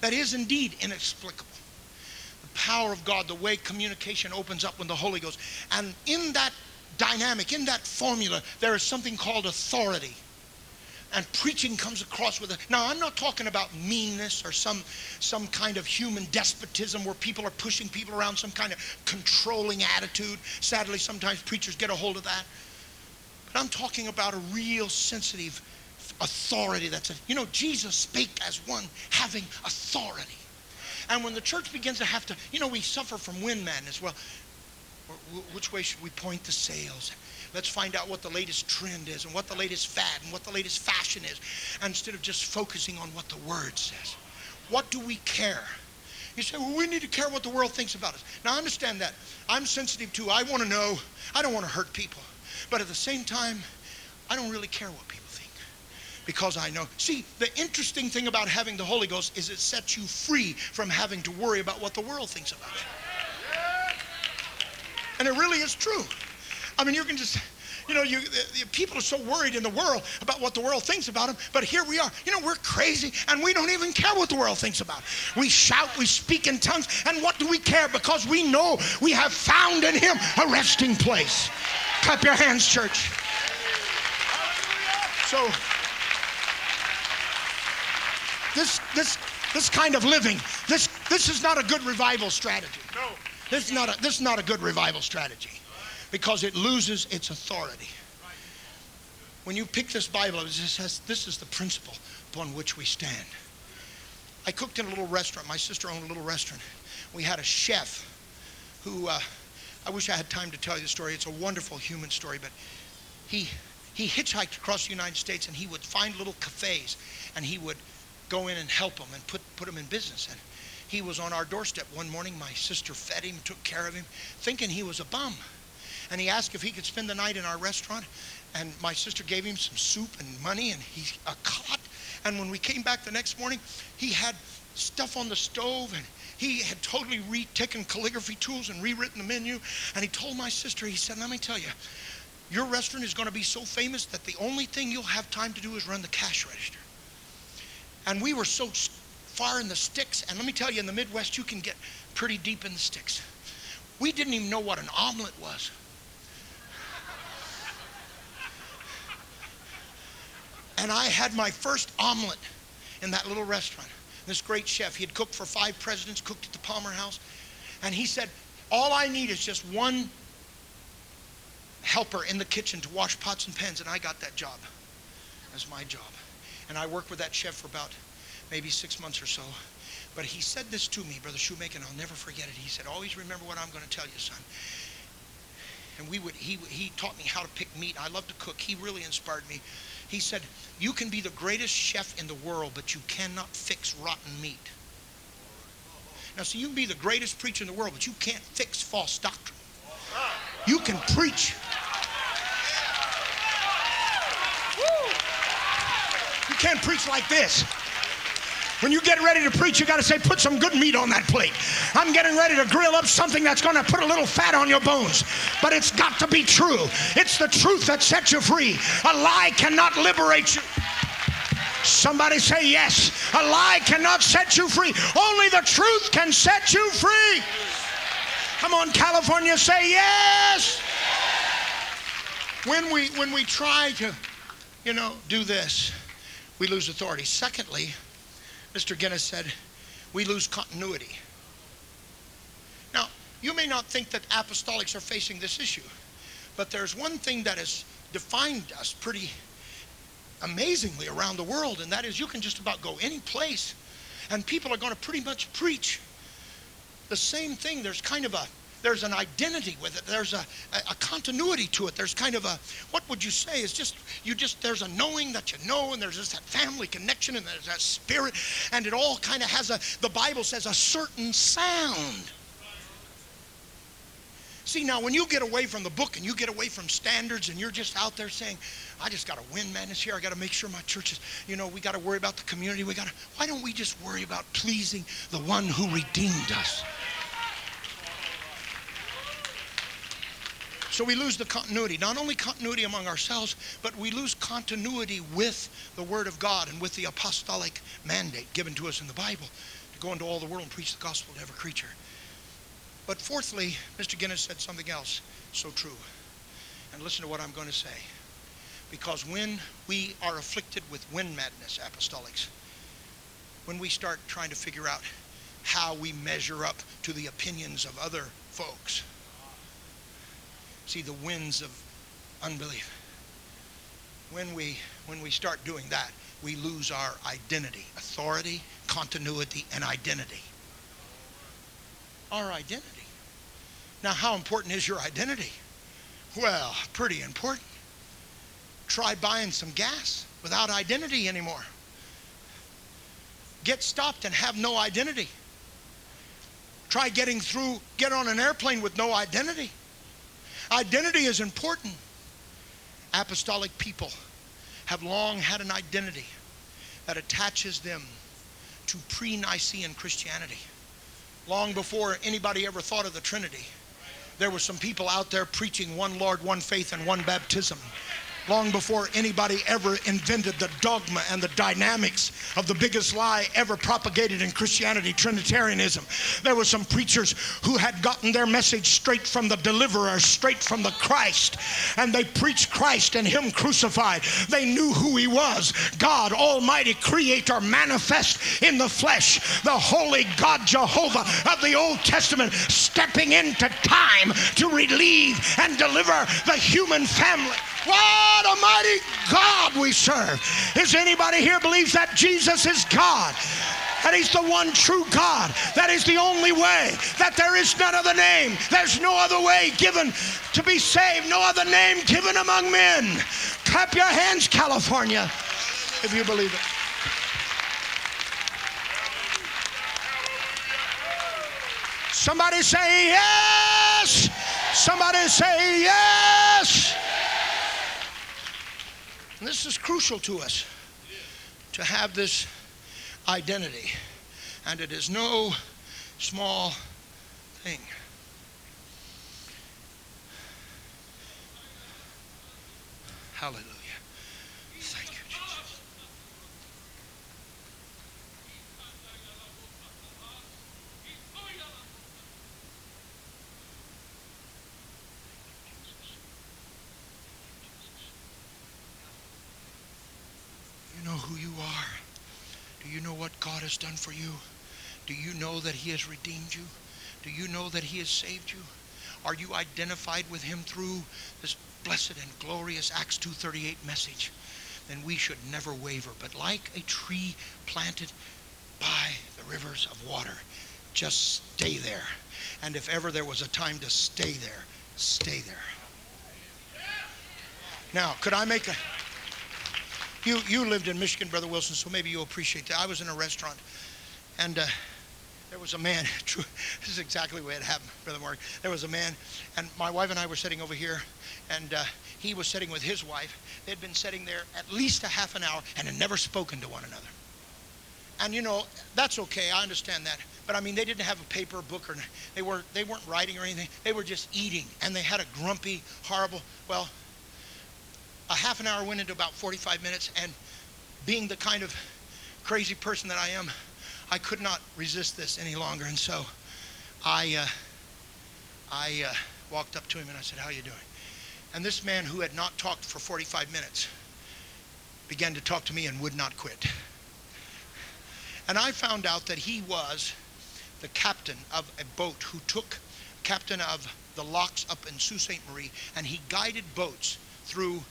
that is indeed inexplicable. The power of God, the way communication opens up when the Holy Ghost, and in that dynamic, in that formula, there is something called authority and preaching comes across with it. Now, I'm not talking about meanness or some some kind of human despotism where people are pushing people around, some kind of controlling attitude. Sadly, sometimes preachers get a hold of that. But I'm talking about a real sensitive authority that's a, you know, Jesus spake as one having authority. And when the church begins to have to, you know, we suffer from wind madness. Well, which way should we point the sails? Let's find out what the latest trend is and what the latest fad and what the latest fashion is, instead of just focusing on what the Word says. What do we care? You say, well, we need to care what the world thinks about us. Now, I understand that. I'm sensitive too. I want to know. I don't want to hurt people. But at the same time, I don't really care what people because I know. See, the interesting thing about having the Holy Ghost is it sets you free from having to worry about what the world thinks about you. And it really is true. I mean, you can just, you know, you, people are so worried in the world about what the world thinks about them, but here we are. You know, we're crazy and we don't even care what the world thinks about. We shout, we speak in tongues, and what do we care? Because we know we have found in Him a resting place. Clap your hands, church. So, this, this, this kind of living, this, this is not a good revival strategy. No. This is not a, this is not a good revival strategy because it loses its authority. When you pick this Bible, it says this is the principle upon which we stand. I cooked in a little restaurant. My sister owned a little restaurant. We had a chef who, uh, I wish I had time to tell you the story. It's a wonderful human story, but he, he hitchhiked across the United States and he would find little cafes and he would go in and help them and put, put them in business. And he was on our doorstep one morning. My sister fed him, took care of him, thinking he was a bum and he asked if he could spend the night in our restaurant. And my sister gave him some soup and money and he a cot. And when we came back the next morning, he had stuff on the stove and he had totally retaken calligraphy tools and rewritten the menu. And he told my sister, he said, let me tell you, your restaurant is going to be so famous that the only thing you'll have time to do is run the cash register. And we were so far in the sticks. And let me tell you, in the Midwest, you can get pretty deep in the sticks. We didn't even know what an omelet was. And I had my first omelet in that little restaurant. This great chef, he had cooked for five presidents, cooked at the Palmer House. And he said, All I need is just one helper in the kitchen to wash pots and pans. And I got that job. That's my job. And I worked with that chef for about maybe six months or so. But he said this to me, Brother Shoemaker, and I'll never forget it. He said, Always remember what I'm going to tell you, son. And we would, he, he taught me how to pick meat. I love to cook. He really inspired me. He said, You can be the greatest chef in the world, but you cannot fix rotten meat. Now, see, you can be the greatest preacher in the world, but you can't fix false doctrine. You can preach. You can't preach like this. When you get ready to preach, you got to say, put some good meat on that plate. I'm getting ready to grill up something that's going to put a little fat on your bones. But it's got to be true. It's the truth that sets you free. A lie cannot liberate you. Somebody say yes. A lie cannot set you free. Only the truth can set you free. Come on, California, say yes. When we when we try to, you know, do this, we lose authority. Secondly, Mr. Guinness said, we lose continuity. Now, you may not think that apostolics are facing this issue, but there's one thing that has defined us pretty amazingly around the world, and that is you can just about go any place, and people are going to pretty much preach the same thing. There's kind of a there's an identity with it. There's a, a, continuity to it. There's kind of a, what would you say? Is just, you just, there's a knowing that you know, and there's just that family connection, and there's that spirit, and it all kind of has a, the Bible says, a certain sound. See, now when you get away from the book and you get away from standards and you're just out there saying, I just got to win man, madness here. I got to make sure my church is, you know, we got to worry about the community. We got to, why don't we just worry about pleasing the one who redeemed us? So we lose the continuity, not only continuity among ourselves, but we lose continuity with the Word of God and with the apostolic mandate given to us in the Bible to go into all the world and preach the gospel to every creature. But fourthly, Mr. Guinness said something else so true. And listen to what I'm going to say. Because when we are afflicted with wind madness, apostolics, when we start trying to figure out how we measure up to the opinions of other folks, see the winds of unbelief. When we when we start doing that, we lose our identity, authority, continuity, and identity. Our identity. Now, how important is your identity? Well, pretty important. Try buying some gas without identity anymore. Get stopped and have no identity. Try getting through, get on an airplane with no identity. Identity is important. Apostolic people have long had an identity that attaches them to pre Nicene Christianity. Long before anybody ever thought of the Trinity, there were some people out there preaching one Lord, one faith, and one baptism long before anybody ever invented the dogma and the dynamics of the biggest lie ever propagated in Christianity, Trinitarianism. There were some preachers who had gotten their message straight from the deliverer, straight from the Christ, and they preached Christ and Him crucified. They knew who He was God, Almighty Creator, manifest in the flesh, the holy God Jehovah of the Old Testament, stepping into time to relieve and deliver the human family. What a mighty God we serve. Is anybody here believes that Jesus is God? That he's the one true God. That is the only way. That there is none other name. There's no other way given to be saved. No other name given among men. Clap your hands, California, if you believe it. Somebody say yes. Somebody say yes. And this is crucial to us to have this identity. And it is no small thing. Hallelujah. Thank you, Jesus. You know who you are. Do you know what God has done for you? Do you know that He has redeemed you? Do you know that He has saved you? Are you identified with Him through this blessed and glorious Acts 2:38 message? Then we should never waver, but like a tree planted by the rivers of water, just stay there. And if ever there was a time to stay there, stay there. Now, could I make a you you lived in Michigan, Brother Wilson, so maybe you'll appreciate that. I was in a restaurant, and uh, there was a man. True, this is exactly the way it happened, Brother Mark. There was a man, and my wife and I were sitting over here, and uh, he was sitting with his wife. They'd been sitting there at least a half an hour and had never spoken to one another. And you know that's okay. I understand that. But I mean, they didn't have a paper, or book, or they weren't they weren't writing or anything. They were just eating, and they had a grumpy, horrible. Well, a half an hour went into about 45 minutes, and being the kind of crazy person that I am, I could not resist this any longer, and so I uh, I uh, walked up to him and I said, "How you doing?" And this man who had not talked for 45 minutes began to talk to me and would not quit. And I found out that he was the captain of a boat who took captain of the locks up in Sault Ste. Marie, and he guided boats through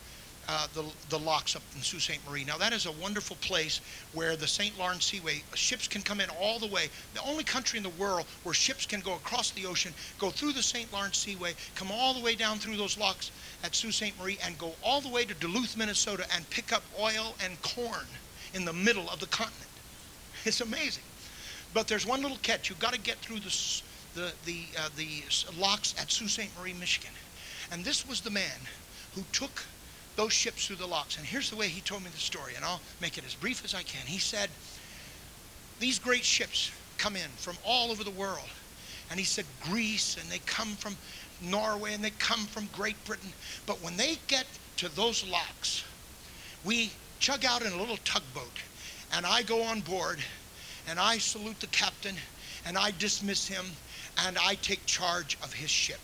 uh, the, the locks up in Sault Ste. Marie. Now, that is a wonderful place where the St. Lawrence Seaway, ships can come in all the way. The only country in the world where ships can go across the ocean, go through the St. Lawrence Seaway, come all the way down through those locks at Sault Ste. Marie, and go all the way to Duluth, Minnesota, and pick up oil and corn in the middle of the continent. It's amazing. But there's one little catch. You've got to get through the, the, the, uh, the locks at Sault Ste. Marie, Michigan. And this was the man who took those ships through the locks. And here's the way he told me the story, and I'll make it as brief as I can. He said, These great ships come in from all over the world. And he said, Greece, and they come from Norway and they come from Great Britain. But when they get to those locks, we chug out in a little tugboat and I go on board and I salute the captain and I dismiss him and I take charge of his ship.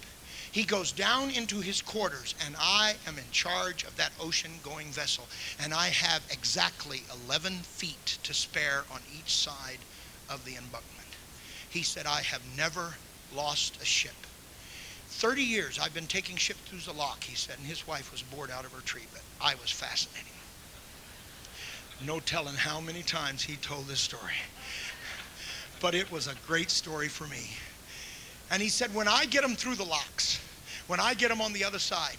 He goes down into his quarters, and I am in charge of that ocean going vessel. And I have exactly 11 feet to spare on each side of the embankment. He said, I have never lost a ship. 30 years I've been taking ships through the lock, he said, and his wife was bored out of her tree, but I was fascinating. No telling how many times he told this story. But it was a great story for me. And he said, when I get them through the locks, when I get them on the other side,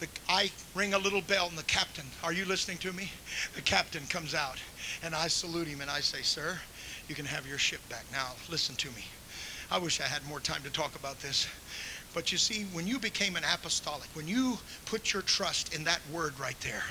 the, I ring a little bell and the captain, are you listening to me? The captain comes out and I salute him and I say, sir, you can have your ship back. Now, listen to me. I wish I had more time to talk about this. But you see, when you became an apostolic, when you put your trust in that word right there,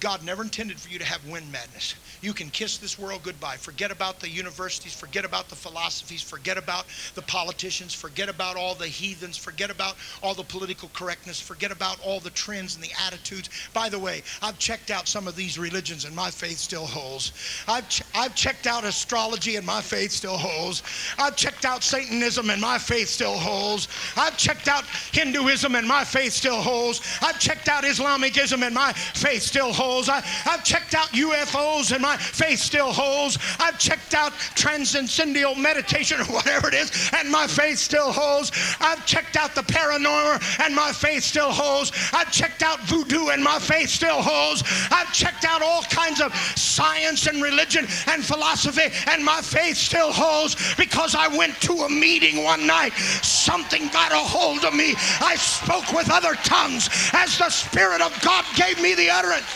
God never intended for you to have wind madness. You can kiss this world goodbye. Forget about the universities, forget about the philosophies, forget about the politicians, forget about all the heathens, forget about all the political correctness, forget about all the trends and the attitudes. By the way, I've checked out some of these religions and my faith still holds. I've, ch- I've checked out astrology and my faith still holds. I've checked out Satanism and my faith still holds. I've checked out Hinduism and my faith still holds. I've checked out Islamicism and my faith still holds I, have checked out UFOs and my faith still holds. I've checked out transcendental meditation or whatever it is and my faith still holds. I've checked out the paranormal and my faith still holds. I've checked out voodoo and my faith still holds. I've checked out all kinds of science and religion and philosophy and my faith still holds because I went to a meeting one night. Something got a hold of me. I spoke with other tongues as the Spirit of God gave me the utterance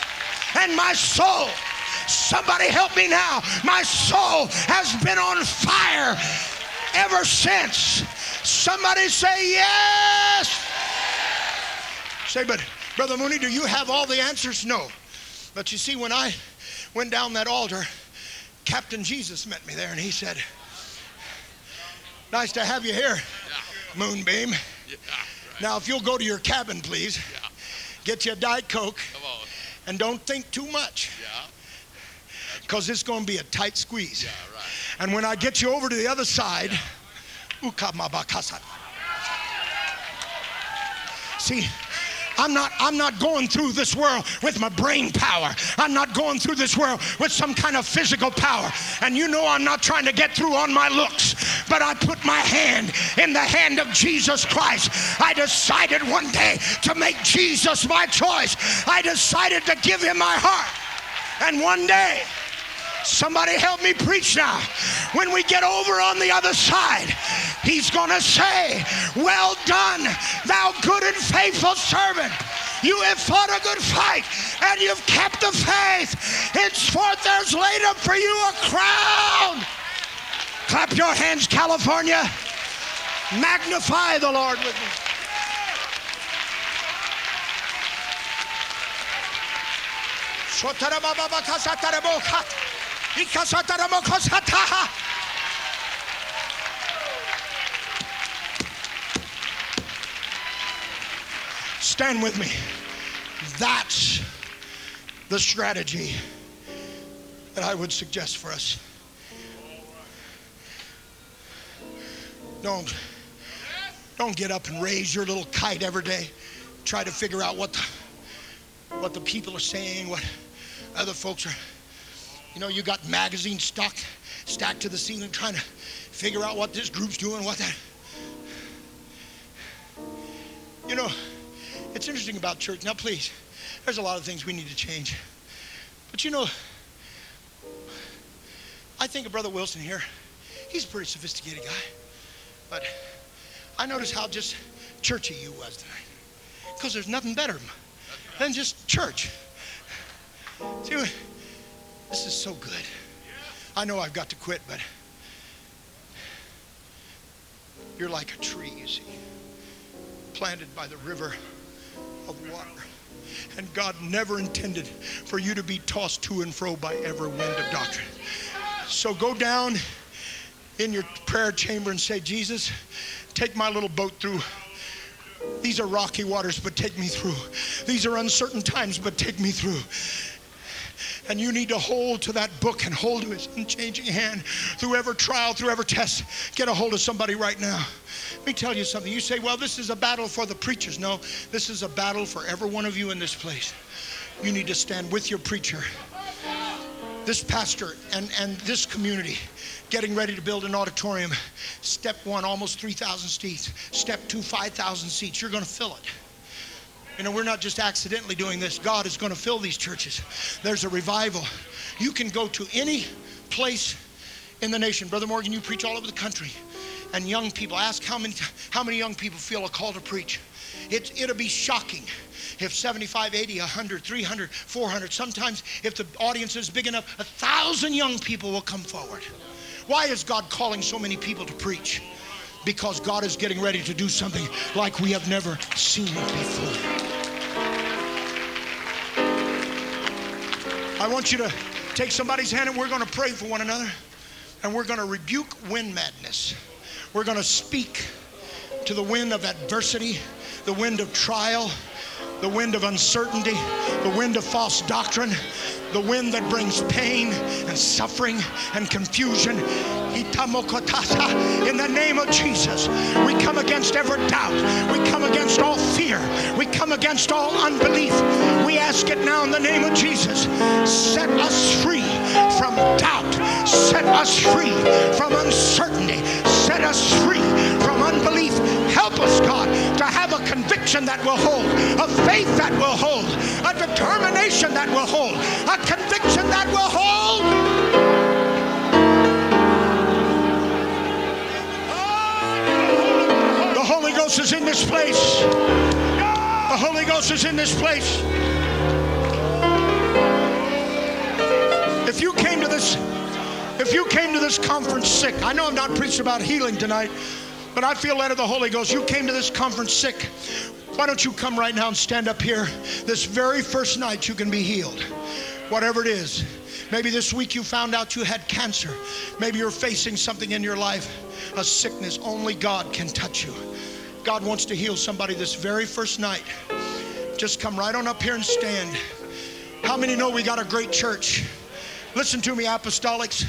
and my soul. Somebody help me now. My soul has been on fire ever since. Somebody say yes. Say, but Brother Mooney, do you have all the answers? No. But you see, when I went down that altar, Captain Jesus met me there and he said, Nice to have you here, Moonbeam. Now, if you'll go to your cabin, please, get you a Diet Coke and don't think too much. Yeah. Because it's going to be a tight squeeze. Yeah, right. And when I get you over to the other side, see, I'm not, I'm not going through this world with my brain power. I'm not going through this world with some kind of physical power. And you know I'm not trying to get through on my looks, but I put my hand in the hand of Jesus Christ. I decided one day to make Jesus my choice. I decided to give him my heart. And one day, Somebody help me preach now. When we get over on the other side, he's going to say, Well done, thou good and faithful servant. You have fought a good fight and you've kept the faith. Henceforth, there's laid up for you a crown. Clap your hands, California. Magnify the Lord with me. Stand with me. That's the strategy that I would suggest for us. Don't don't get up and raise your little kite every day. Try to figure out what the, what the people are saying, what other folks are you know, you got magazines stuck, stacked to the ceiling, trying to figure out what this group's doing, what that. You know, it's interesting about church. Now, please, there's a lot of things we need to change. But you know, I think of Brother Wilson here. He's a pretty sophisticated guy. But I noticed how just churchy you was tonight. Because there's nothing better than just church. See, this is so good. I know I've got to quit, but you're like a tree, you see, planted by the river of water. And God never intended for you to be tossed to and fro by every wind of doctrine. So go down in your prayer chamber and say, Jesus, take my little boat through. These are rocky waters, but take me through. These are uncertain times, but take me through. And you need to hold to that book and hold to his unchanging hand through every trial, through every test. Get a hold of somebody right now. Let me tell you something. You say, well, this is a battle for the preachers. No, this is a battle for every one of you in this place. You need to stand with your preacher. This pastor and, and this community getting ready to build an auditorium. Step one, almost 3,000 seats. Step two, 5,000 seats. You're going to fill it. You know, we're not just accidentally doing this. God is going to fill these churches. There's a revival. You can go to any place in the nation. Brother Morgan, you preach all over the country. And young people, ask how many, how many young people feel a call to preach. It, it'll be shocking if 75, 80, 100, 300, 400, sometimes if the audience is big enough, a thousand young people will come forward. Why is God calling so many people to preach? Because God is getting ready to do something like we have never seen before. I want you to take somebody's hand and we're going to pray for one another. And we're going to rebuke wind madness. We're going to speak to the wind of adversity, the wind of trial, the wind of uncertainty, the wind of false doctrine, the wind that brings pain and suffering and confusion. In the name of Jesus, we come against every doubt. We come against all fear. We come against all unbelief. We ask it now in the name of Jesus. Set us free from doubt. Set us free from uncertainty. Set us free from unbelief. Us, God, to have a conviction that will hold, a faith that will hold, a determination that will hold, a conviction that will hold. The Holy Ghost is in this place. The Holy Ghost is in this place. If you came to this, if you came to this conference sick, I know I'm not preaching about healing tonight, but I feel led of the Holy Ghost. You came to this conference sick. Why don't you come right now and stand up here? This very first night you can be healed. Whatever it is. Maybe this week you found out you had cancer. Maybe you're facing something in your life, a sickness. Only God can touch you. God wants to heal somebody this very first night. Just come right on up here and stand. How many know we got a great church? Listen to me, apostolics.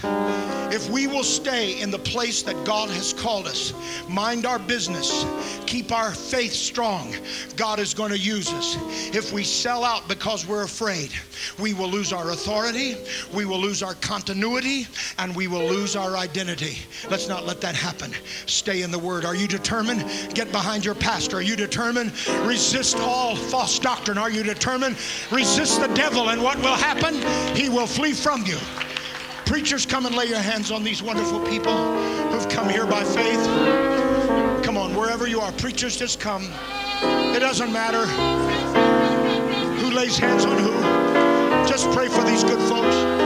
If we will stay in the place that God has called us, mind our business, keep our faith strong, God is going to use us. If we sell out because we're afraid, we will lose our authority, we will lose our continuity, and we will lose our identity. Let's not let that happen. Stay in the Word. Are you determined? Get behind your pastor. Are you determined? Resist all false doctrine. Are you determined? Resist the devil, and what will happen? He will flee from you. Preachers, come and lay your hands on these wonderful people who've come here by faith. Come on, wherever you are, preachers, just come. It doesn't matter who lays hands on who. Just pray for these good folks.